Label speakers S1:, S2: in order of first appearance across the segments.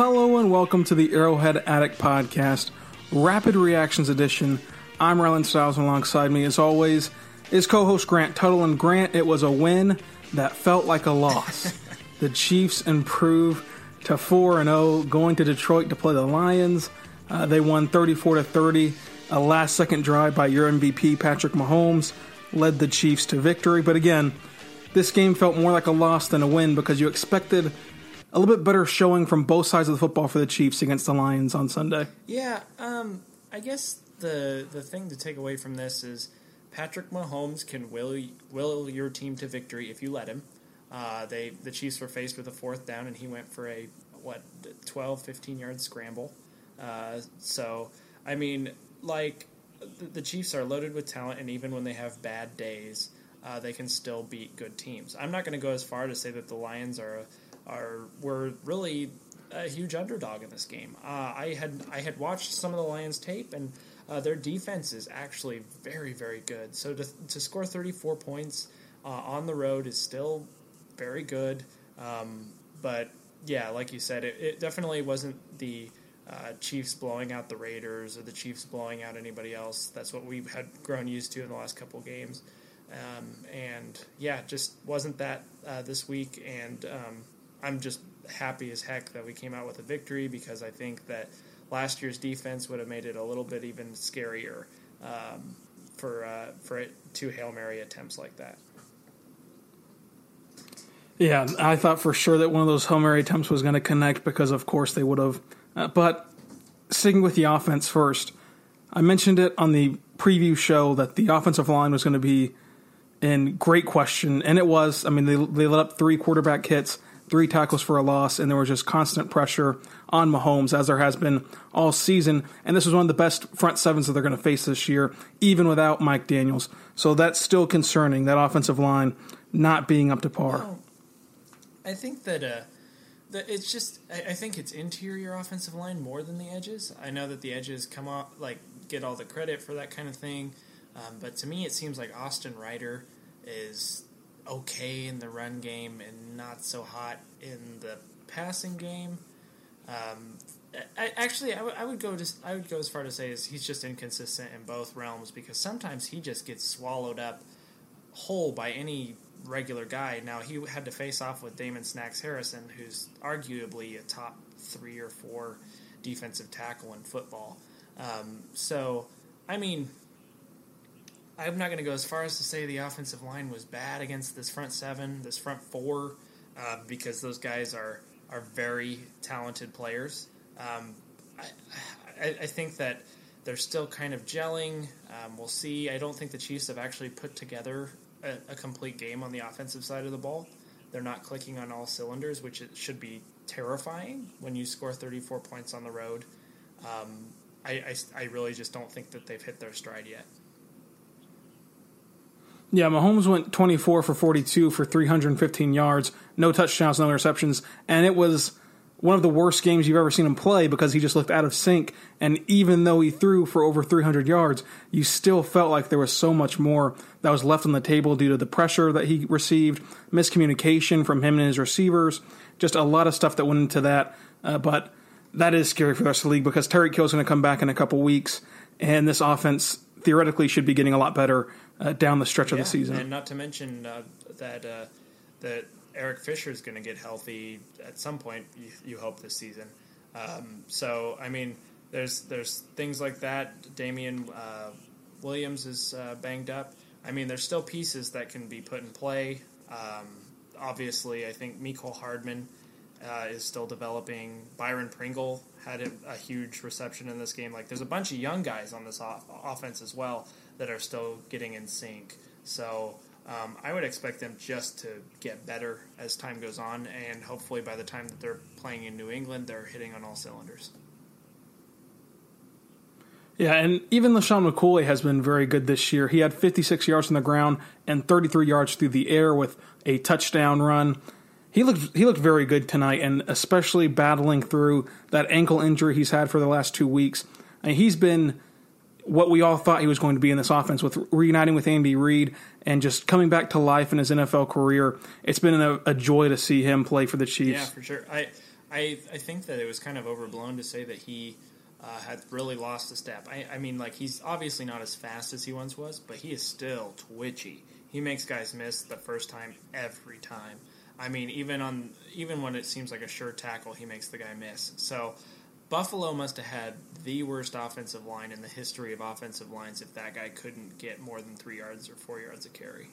S1: Hello and welcome to the Arrowhead Addict Podcast, Rapid Reactions Edition. I'm Rylan Styles, and alongside me, as always, is co-host Grant Tuttle. And Grant, it was a win that felt like a loss. the Chiefs improved to four and zero, going to Detroit to play the Lions. Uh, they won 34 to 30. A last-second drive by your MVP Patrick Mahomes led the Chiefs to victory. But again, this game felt more like a loss than a win because you expected a little bit better showing from both sides of the football for the Chiefs against the Lions on Sunday.
S2: Yeah, um, I guess the the thing to take away from this is Patrick Mahomes can will will your team to victory if you let him. Uh, they the Chiefs were faced with a fourth down and he went for a what 12 15 yard scramble. Uh, so I mean like the, the Chiefs are loaded with talent and even when they have bad days uh, they can still beat good teams. I'm not going to go as far to say that the Lions are a are were really a huge underdog in this game. Uh, I had I had watched some of the Lions tape, and uh, their defense is actually very very good. So to to score 34 points uh, on the road is still very good. Um, but yeah, like you said, it, it definitely wasn't the uh, Chiefs blowing out the Raiders or the Chiefs blowing out anybody else. That's what we had grown used to in the last couple games. Um, and yeah, just wasn't that uh, this week. And um, I'm just happy as heck that we came out with a victory because I think that last year's defense would have made it a little bit even scarier um, for uh, for two hail mary attempts like that.
S1: Yeah, I thought for sure that one of those hail mary attempts was going to connect because, of course, they would have. Uh, but sticking with the offense first, I mentioned it on the preview show that the offensive line was going to be in great question, and it was. I mean, they they let up three quarterback hits three tackles for a loss, and there was just constant pressure on Mahomes, as there has been all season. And this was one of the best front sevens that they're going to face this year, even without Mike Daniels. So that's still concerning, that offensive line not being up to par. Well,
S2: I think that. Uh, it's just I, think it's interior offensive line more than the edges. I know that the edges come off like get all the credit for that kind of thing, um, but to me it seems like Austin Reiter is okay in the run game and not so hot in the passing game. Um, I, actually, I, w- I would go just I would go as far to say is he's just inconsistent in both realms because sometimes he just gets swallowed up whole by any regular guy. Now he had to face off with Damon Snacks Harrison, who's arguably a top three or four defensive tackle in football. Um, so, I mean, I'm not going to go as far as to say the offensive line was bad against this front seven, this front four, uh, because those guys are are very talented players. Um, I, I, I, think that they're still kind of gelling. Um, we'll see. I don't think the Chiefs have actually put together a, a, complete game on the offensive side of the ball. They're not clicking on all cylinders, which it should be terrifying when you score 34 points on the road. Um, I, I really just don't think that they've hit their stride yet.
S1: Yeah, Mahomes went 24 for 42 for 315 yards, no touchdowns, no interceptions, and it was one of the worst games you've ever seen him play because he just looked out of sync. And even though he threw for over 300 yards, you still felt like there was so much more that was left on the table due to the pressure that he received, miscommunication from him and his receivers, just a lot of stuff that went into that. Uh, but that is scary for the rest of the league because Tyreek Hill's going to come back in a couple weeks, and this offense theoretically should be getting a lot better uh, down the stretch of the season.
S2: and not to mention uh, that uh, that Eric Fisher is going to get healthy at some point. You, you hope this season. Um, so I mean, there's there's things like that. Damian uh, Williams is uh, banged up. I mean, there's still pieces that can be put in play. Um, obviously, I think Mecole Hardman uh, is still developing. Byron Pringle had a, a huge reception in this game. Like, there's a bunch of young guys on this off- offense as well that are still getting in sync. So um, I would expect them just to get better as time goes on, and hopefully by the time that they're playing in New England, they're hitting on all cylinders.
S1: Yeah, and even LeSean McCoy has been very good this year. He had 56 yards on the ground and 33 yards through the air with a touchdown run. He looked he looked very good tonight, and especially battling through that ankle injury he's had for the last two weeks. And he's been what we all thought he was going to be in this offense with reuniting with Andy Reid and just coming back to life in his NFL career. It's been a, a joy to see him play for the Chiefs.
S2: Yeah, for sure. I, I, I think that it was kind of overblown to say that he uh, had really lost a step. I, I mean, like he's obviously not as fast as he once was, but he is still twitchy. He makes guys miss the first time every time. I mean, even on even when it seems like a sure tackle, he makes the guy miss. So Buffalo must have had the worst offensive line in the history of offensive lines if that guy couldn't get more than three yards or four yards of carry.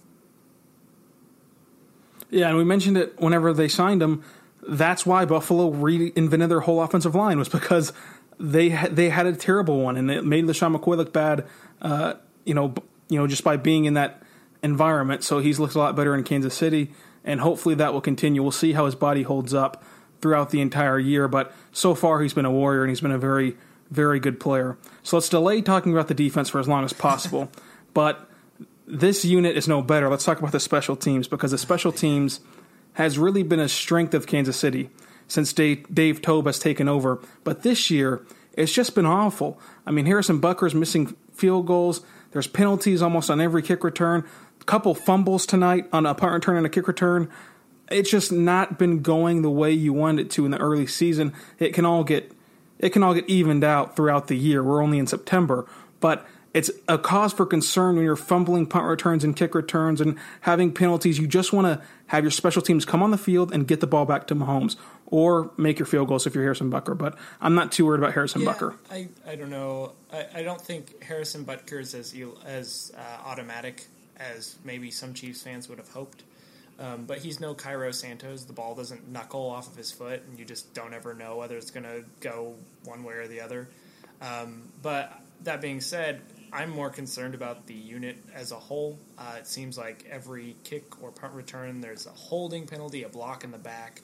S1: Yeah, and we mentioned it whenever they signed him. That's why Buffalo reinvented their whole offensive line was because they they had a terrible one, and it made LeSean McCoy look bad. Uh, you know, you know, just by being in that environment. So he's looked a lot better in Kansas City, and hopefully that will continue. We'll see how his body holds up throughout the entire year, but so far he's been a warrior and he's been a very, very good player. So let's delay talking about the defense for as long as possible. but this unit is no better. Let's talk about the special teams because the special teams has really been a strength of Kansas City since Dave, Dave Toub has taken over. But this year, it's just been awful. I mean, Harrison Butker's missing field goals. There's penalties almost on every kick return. Couple fumbles tonight on a punt return and a kick return. It's just not been going the way you wanted it to in the early season. It can all get it can all get evened out throughout the year. We're only in September, but it's a cause for concern when you're fumbling punt returns and kick returns and having penalties. You just want to have your special teams come on the field and get the ball back to Mahomes or make your field goals if you're Harrison Butker. But I'm not too worried about Harrison
S2: Yeah,
S1: Butker.
S2: I, I don't know. I, I don't think Harrison Butker is as as uh, automatic as maybe some Chiefs fans would have hoped. Um, but he's no Cairo Santos. The ball doesn't knuckle off of his foot, and you just don't ever know whether it's going to go one way or the other. Um, but that being said, I'm more concerned about the unit as a whole. Uh, it seems like every kick or punt return, there's a holding penalty, a block in the back.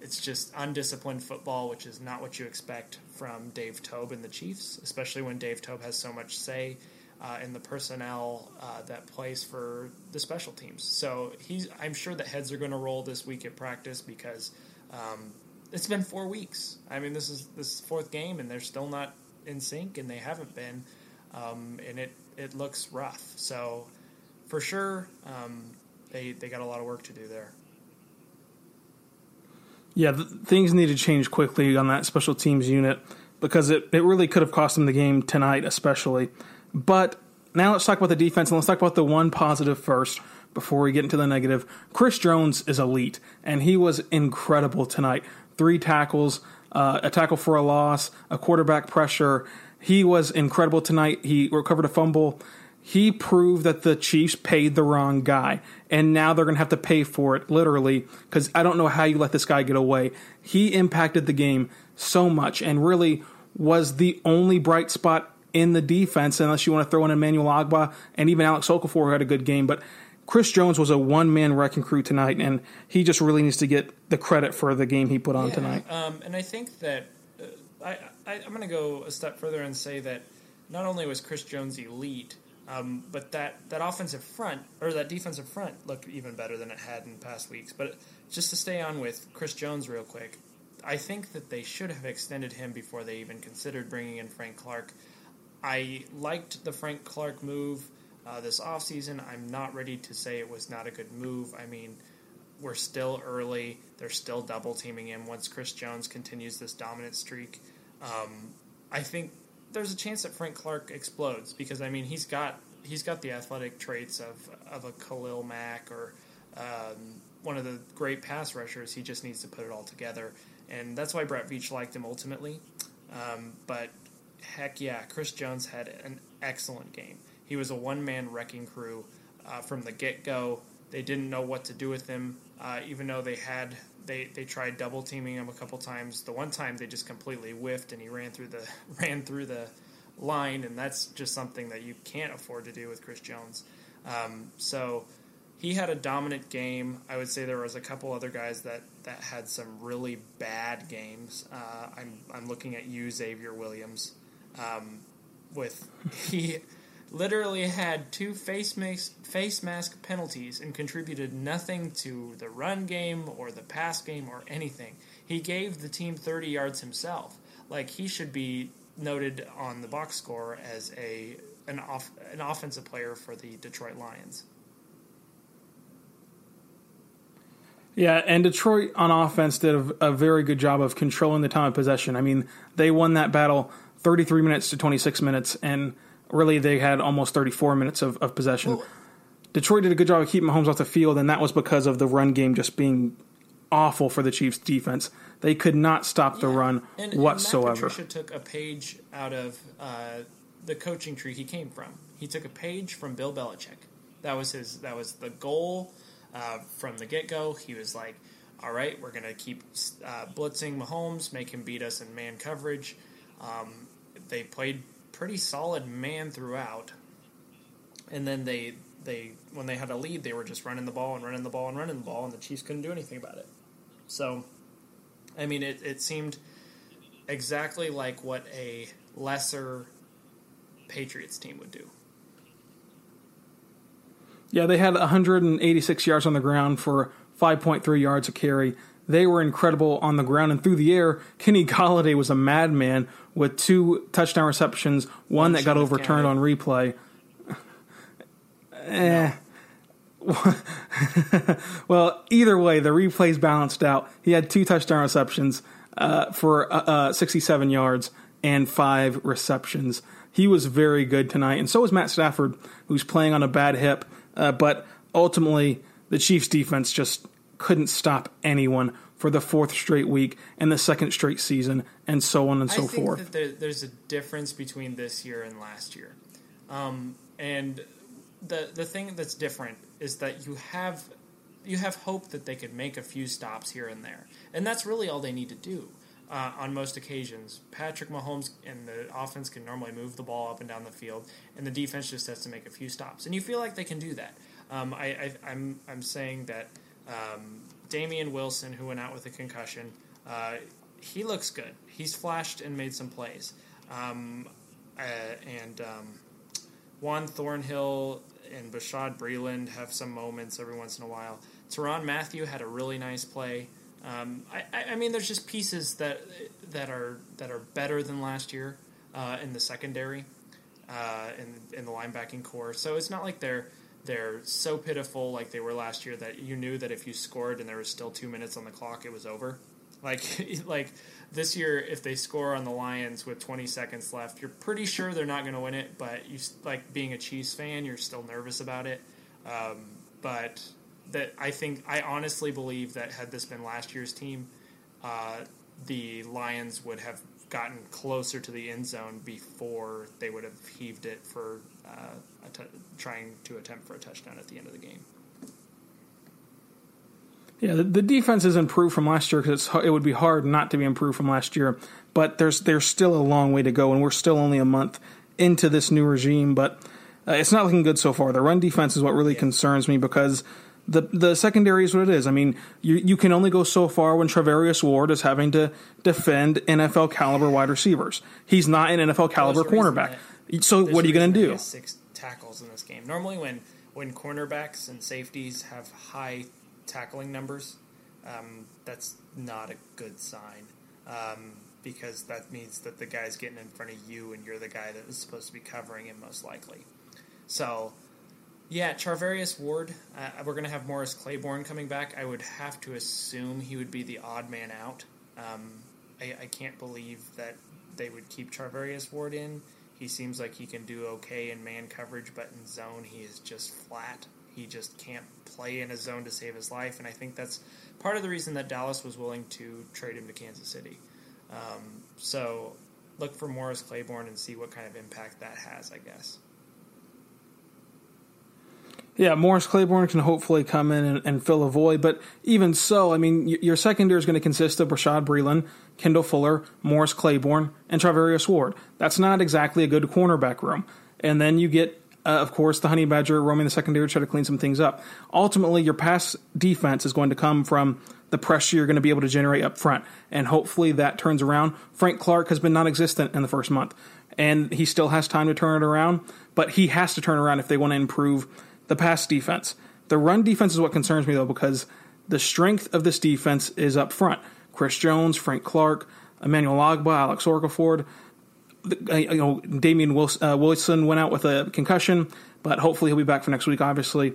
S2: It's just undisciplined football, which is not what you expect from Dave Toub and the Chiefs, especially when Dave Toub has so much say uh, in the personnel uh, that plays for the special teams. So he's, I'm sure that heads are going to roll this week at practice because um, it's been four weeks. I mean, this is this fourth game, and they're still not in sync, and they haven't been, um, and it it looks rough. So for sure, um, they they got a lot of work to do there.
S1: Yeah, th- things need to change quickly on that special teams unit because it, it really could have cost them the game tonight, especially. But now let's talk about the defense and let's talk about the one positive first before we get into the negative. Chris Jones is elite, and he was incredible tonight. Three tackles, uh, a tackle for a loss, a quarterback pressure. He was incredible tonight. He recovered a fumble. He proved that the Chiefs paid the wrong guy, and now they're going to have to pay for it, literally, because I don't know how you let this guy get away. He impacted the game so much and really was the only bright spot in the defense, unless you want to throw in Emmanuel Ogbah and even Alex Okafor, who had a good game. But Chris Jones was a one man wrecking crew tonight, and he just really needs to get the credit for the game he put on
S2: Yeah,
S1: tonight.
S2: Um, and I think that uh, I, I, I'm going to go a step further and say that not only was Chris Jones elite, um, but that, that offensive front or that defensive front looked even better than it had in past weeks. But just to stay on with Chris Jones real quick, I think that they should have extended him before they even considered bringing in Frank Clark. I liked the Frank Clark move uh, this offseason. I'm not ready to say it was not a good move. I mean, we're still early. They're still double teaming him once Chris Jones continues this dominant streak. Um, I think there's a chance that Frank Clark explodes because I mean he's got he's got the athletic traits of of a Khalil Mack or um, one of the great pass rushers. He just needs to put it all together, and that's why Brett Veach liked him ultimately. Um, but heck yeah, Chris Jones had an excellent game. He was a one man wrecking crew uh, from the get go. They didn't know what to do with him, uh, even though they had they, they tried double teaming him a couple times. The one time they just completely whiffed and he ran through the ran through the line, and that's just something that you can't afford to do with Chris Jones. Um, so he had a dominant game. I would say there was a couple other guys that, that had some really bad games. Uh, I'm I'm looking at you, Xavier Williams. Um, with he literally had two face mask, face mask penalties and contributed nothing to the run game or the pass game or anything. He gave the team 30 yards himself. Like he should be noted on the box score as a an off an offensive player for the Detroit Lions.
S1: Yeah, and Detroit on offense did a, a, very good job of controlling the time of possession. I mean, they won that battle 33 minutes to 26 minutes, and really they had almost 34 minutes of, of possession. Well, Detroit did a good job of keeping Mahomes off the field, and that was because of the run game just being awful for the Chiefs' defense. They could not stop the yeah. run
S2: and,
S1: whatsoever.
S2: And Matt Patricia took a page out of uh, the coaching tree he came from. He took a page from Bill Belichick. That was his. That was the goal uh, from the get go. He was like, "All right, we're going to keep uh, blitzing Mahomes, make him beat us in man coverage." Um, they played pretty solid man throughout, and then they they when they had a lead, they were just running the ball and running the ball and running the ball, and the Chiefs couldn't do anything about it. So, I mean, it, it seemed exactly like what a lesser Patriots team would do.
S1: Yeah, they had 186 yards on the ground for 5.3 yards a carry. They were incredible on the ground and through the air. Kenny Golladay was a madman with two touchdown receptions, one, one that got overturned on replay. eh. well, either way, the replays balanced out. He had two touchdown receptions uh, for uh, uh, 67 yards and five receptions. He was very good tonight, and so was Matt Stafford, who's playing on a bad hip. Uh, but ultimately, the Chiefs' defense just couldn't stop anyone for the fourth straight week and the second straight season, and so on and so forth.
S2: There, there's a difference between this year and last year, um, and the the thing that's different is that you have you have hope that they could make a few stops here and there, and that's really all they need to do. Uh, on most occasions, Patrick Mahomes and the offense can normally move the ball up and down the field, and the defense just has to make a few stops, and you feel like they can do that. Um, I, am I'm, I'm saying that um, Damien Wilson, who went out with a concussion, uh, he looks good. He's flashed and made some plays. Um, uh, and um, Juan Thornhill and Bashaud Breeland have some moments every once in a while. Tyrann Mathieu had a really nice play. Um, I, I, mean, there's just pieces that that are that are better than last year uh, in the secondary, uh, in in the linebacking core. So it's not like they're they're so pitiful like they were last year that you knew that if you scored and there was still two minutes on the clock, it was over. Like like this year, if they score on the Lions with 20 seconds left, you're pretty sure they're not going to win it. But you like being a Chiefs fan, you're still nervous about it. Um, but that I think I honestly believe that had this been last year's team, uh, the Lions would have gotten closer to the end zone before they would have heaved it for uh, t- trying to attempt for a touchdown at the end of the game.
S1: Yeah, the, the defense is improved from last year because it would be hard not to be improved from last year. But there's there's still a long way to go, and we're still only a month into this new regime. But uh, it's not looking good so far. The run defense is what really yeah. concerns me because the the secondary is what it is. I mean, you you can only go so far when Charvarius Ward is having to defend NFL caliber wide receivers. He's not an NFL caliber cornerback. so what are you going to do?
S2: Six tackles in this game. Normally, when when cornerbacks and safeties have high tackling numbers, um, that's not a good sign um, because that means that the guy's getting in front of you and you're the guy that is supposed to be covering him most likely. So yeah, Charvarius Ward. Uh, we're going to have Morris Claiborne coming back. I would have to assume he would be the odd man out. Um, I, I, can't believe that they would keep Charvarius Ward in. He seems like he can do okay in man coverage, but in zone he is just flat. He just can't play in a zone to save his life, and I think that's part of the reason that Dallas was willing to trade him to Kansas City. Um, so look for Morris Claiborne and see what kind of impact that has, I guess.
S1: Yeah, Morris Claiborne can hopefully come in and, and, fill a void, but even so, I mean, your secondary is going to consist of Bashaud Breeland, Kendall Fuller, Morris Claiborne, and Charvarius Ward. That's not exactly a good cornerback room. And then you get, uh, of course, the Honey Badger roaming the secondary to try to clean some things up. Ultimately, your pass defense is going to come from the pressure you're going to be able to generate up front, and hopefully that turns around. Frank Clark has been non-existent in the first month, and he still has time to turn it around, but he has to turn around if they want to improve – the pass defense. The run defense is what concerns me though because the strength of this defense is up front. Chris Jones, Frank Clark, Emmanuel Ogbah, Alex Okafor. Uh, you know, Damien uh, Wilson went out with a concussion, but hopefully he'll be back for next week, obviously.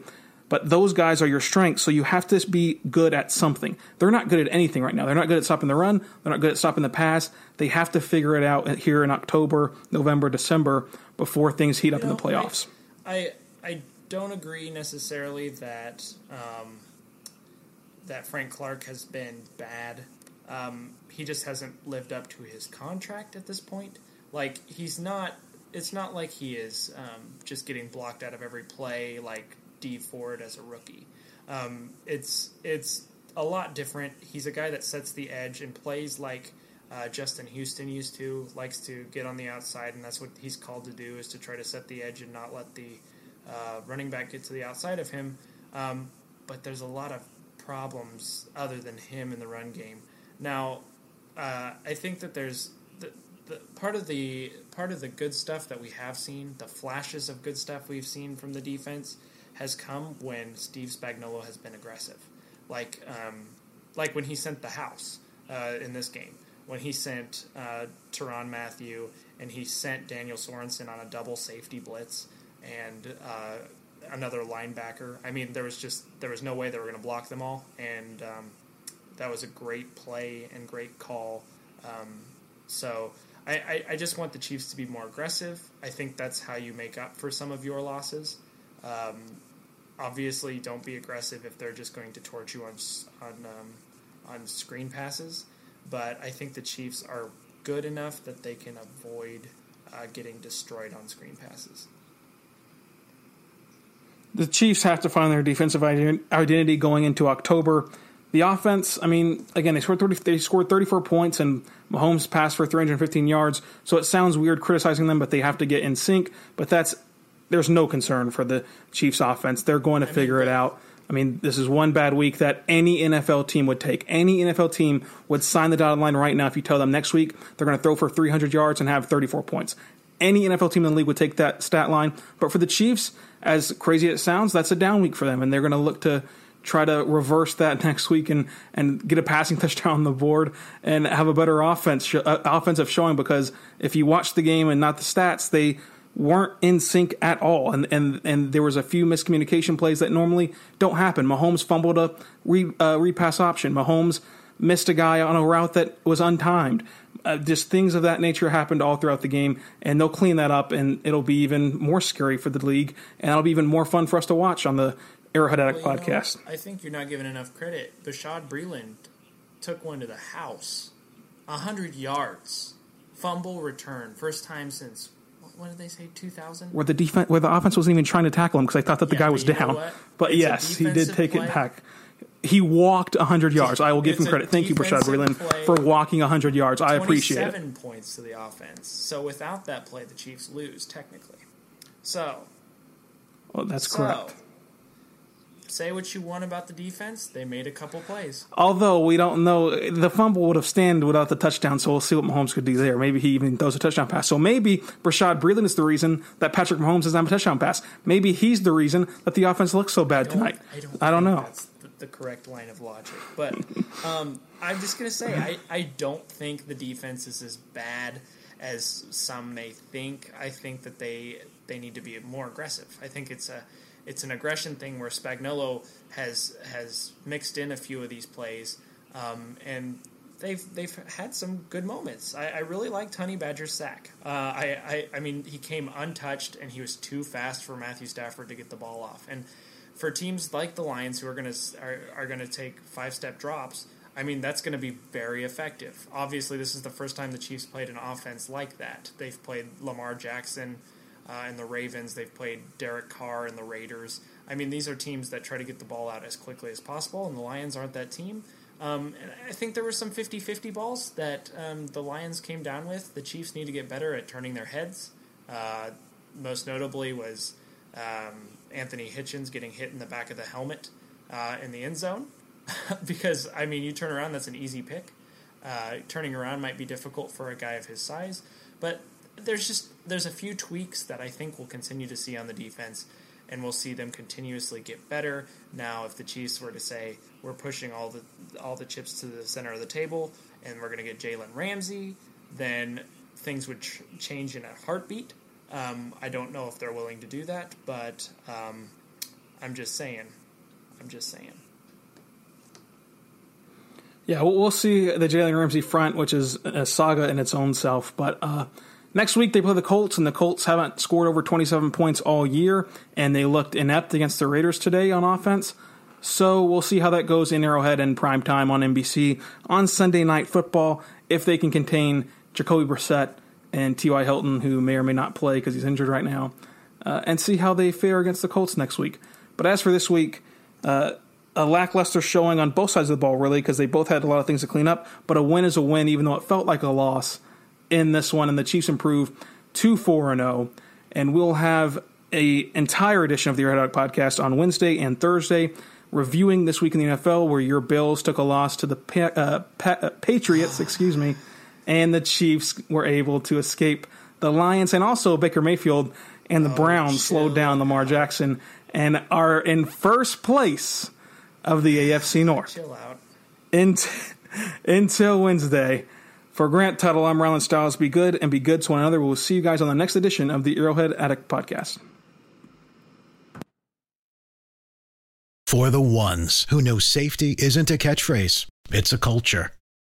S1: But those guys are your strengths, so you have to be good at something. They're not good at anything right now. They're not good at stopping the run. They're not good at stopping the pass. They have to figure it out here in October, November, December before things heat up you know, in the playoffs.
S2: I, I, I don't agree necessarily that um, that Frank Clark has been bad. Um, he just hasn't lived up to his contract at this point. Like he's not. It's not like he is um, just getting blocked out of every play like Dee Ford as a rookie. Um, it's it's a lot different. He's a guy that sets the edge and plays like uh, Justin Houston used to. Likes to get on the outside, and that's what he's called to do is to try to set the edge and not let the uh, running back get to the outside of him. Um, but there's a lot of problems other than him in the run game. Now, uh, I think that there's the, the, part of the part of the good stuff that we have seen, the flashes of good stuff we've seen from the defense, has come when Steve Spagnuolo has been aggressive, like um, like when he sent the house uh, in this game, when he sent uh, Tyrann Mathieu and he sent Daniel Sorensen on a double safety blitz and uh, another linebacker. I mean, there was just there was no way they were going to block them all, and um, that was a great play and great call. Um, so I, I, I, just want the Chiefs to be more aggressive. I think that's how you make up for some of your losses. Um, obviously, don't be aggressive if they're just going to torch you on on um, on screen passes. But I think the Chiefs are good enough that they can avoid uh, getting destroyed on screen passes
S1: the Chiefs have to find their defensive identity going into October. The offense, I mean, again, they scored 30, they scored 34 points and Mahomes passed for 315 yards. So it sounds weird criticizing them, but they have to get in sync. But that's there's no concern for the Chiefs offense. They're going to figure it out. I mean, this is one bad week that any NFL team would take. Any NFL team would sign the dotted line right now if you tell them next week they're going to throw for 300 yards and have 34 points. Any NFL team in the league would take that stat line. But for the Chiefs, as crazy as it sounds, that's a down week for them, and they're going to look to try to reverse that next week and and get a passing touchdown on the board and have a better offense uh, offensive showing. Because if you watch the game and not the stats, they weren't in sync at all, and and and there was a few miscommunication plays that normally don't happen. Mahomes fumbled a re, uh, repass option. Mahomes missed a guy on a route that was untimed uh, just things of that nature happened all throughout the game, and they'll clean that up, and it'll be even more scary for the league, and it'll be even more fun for us to watch on the Arrowhead Addict well, podcast.
S2: Know, I think you're not giving enough credit. Bashaud Breeland took one to the house, hundred yards, fumble return, first time since what did they say, 2000?
S1: Where the defense, where the offense wasn't even trying to tackle him because I thought that the yeah, guy was down. But it's yes, he did take play. it back he walked 100 yards. I will give him credit. Thank you, Brashad Breeland, for walking 100 yards. I appreciate it.
S2: Seven points to the offense. So without that play, the Chiefs lose technically. So,
S1: well, that's so, correct.
S2: Say what you want about the defense. They made a couple plays.
S1: Although we don't know, the fumble would have stand without the touchdown. So we'll see what Mahomes could do there. Maybe he even throws a touchdown pass. So maybe Brashad Breeland is the reason that Patrick Mahomes doesn't have a touchdown pass. Maybe he's the reason that the offense looks so bad
S2: I
S1: tonight.
S2: I don't,
S1: I don't know
S2: the correct line of logic. But um, I'm just going to say, I, I don't think the defense is as bad as some may think. I think that they they need to be more aggressive. I think it's a it's an aggression thing where Spagnuolo has has mixed in a few of these plays, um, and they've they've had some good moments. I, I really liked Honey Badger's sack. Uh, I, I I mean he came untouched and he was too fast for Matthew Stafford to get the ball off. And for teams like the Lions who are gonna are, are gonna take five step drops, I mean that's going to be very effective. Obviously, this is the first time the Chiefs played an offense like that. They've played Lamar Jackson uh, and the Ravens. They've played Derek Carr and the Raiders. I mean, these are teams that try to get the ball out as quickly as possible, and the Lions aren't that team. Um, and I think there were some 50 50 balls that um, the Lions came down with. The Chiefs need to get better at turning their heads. Uh, most notably was um, Anthony Hitchens getting hit in the back of the helmet uh, in the end zone. because, I mean, you turn around, that's an easy pick. Uh, turning around might be difficult for a guy of his size, but there's just there's a few tweaks that I think we'll continue to see on the defense and we'll see them continuously get better. Now, if the Chiefs were to say we're pushing all the all the chips to the center of the table and we're going to get Jalen Ramsey, then things would ch- change in a heartbeat. Um, I don't know if they're willing to do that, but um, I'm just saying. I'm just saying.
S1: Yeah, we'll see the Jalen Ramsey front, which is a saga in its own self. But uh, Next week they play the Colts, and the Colts haven't scored over 27 points all year, and they looked inept against the Raiders today on offense. So we'll see how that goes in Arrowhead and prime time on NBC on Sunday Night Football if they can contain Jacoby Brissett and T.Y. Hilton, who may or may not play because he's injured right now, uh, and see how they fare against the Colts next week. But as for this week, uh, a lackluster showing on both sides of the ball, really, because they both had a lot of things to clean up. But a win is a win, even though it felt like a loss in this one, and the Chiefs improve to four and zero. Oh. And we'll have a entire edition of the Red podcast on Wednesday and Thursday, reviewing this week in the NFL, where your Bills took a loss to the pa- uh, pa- uh, Patriots, excuse me, and the Chiefs were able to escape the Lions, and also Baker Mayfield and the oh, Browns slowed down Lamar Jackson and are in first place of the AFC North.
S2: Chill out.
S1: until Wednesday. For Grant Tuttle, I'm Rylan Stiles. Be good and be good to one another. We'll see you guys on the next edition of the Arrowhead Addict Podcast.
S3: For the ones who know safety isn't a catchphrase, it's a culture.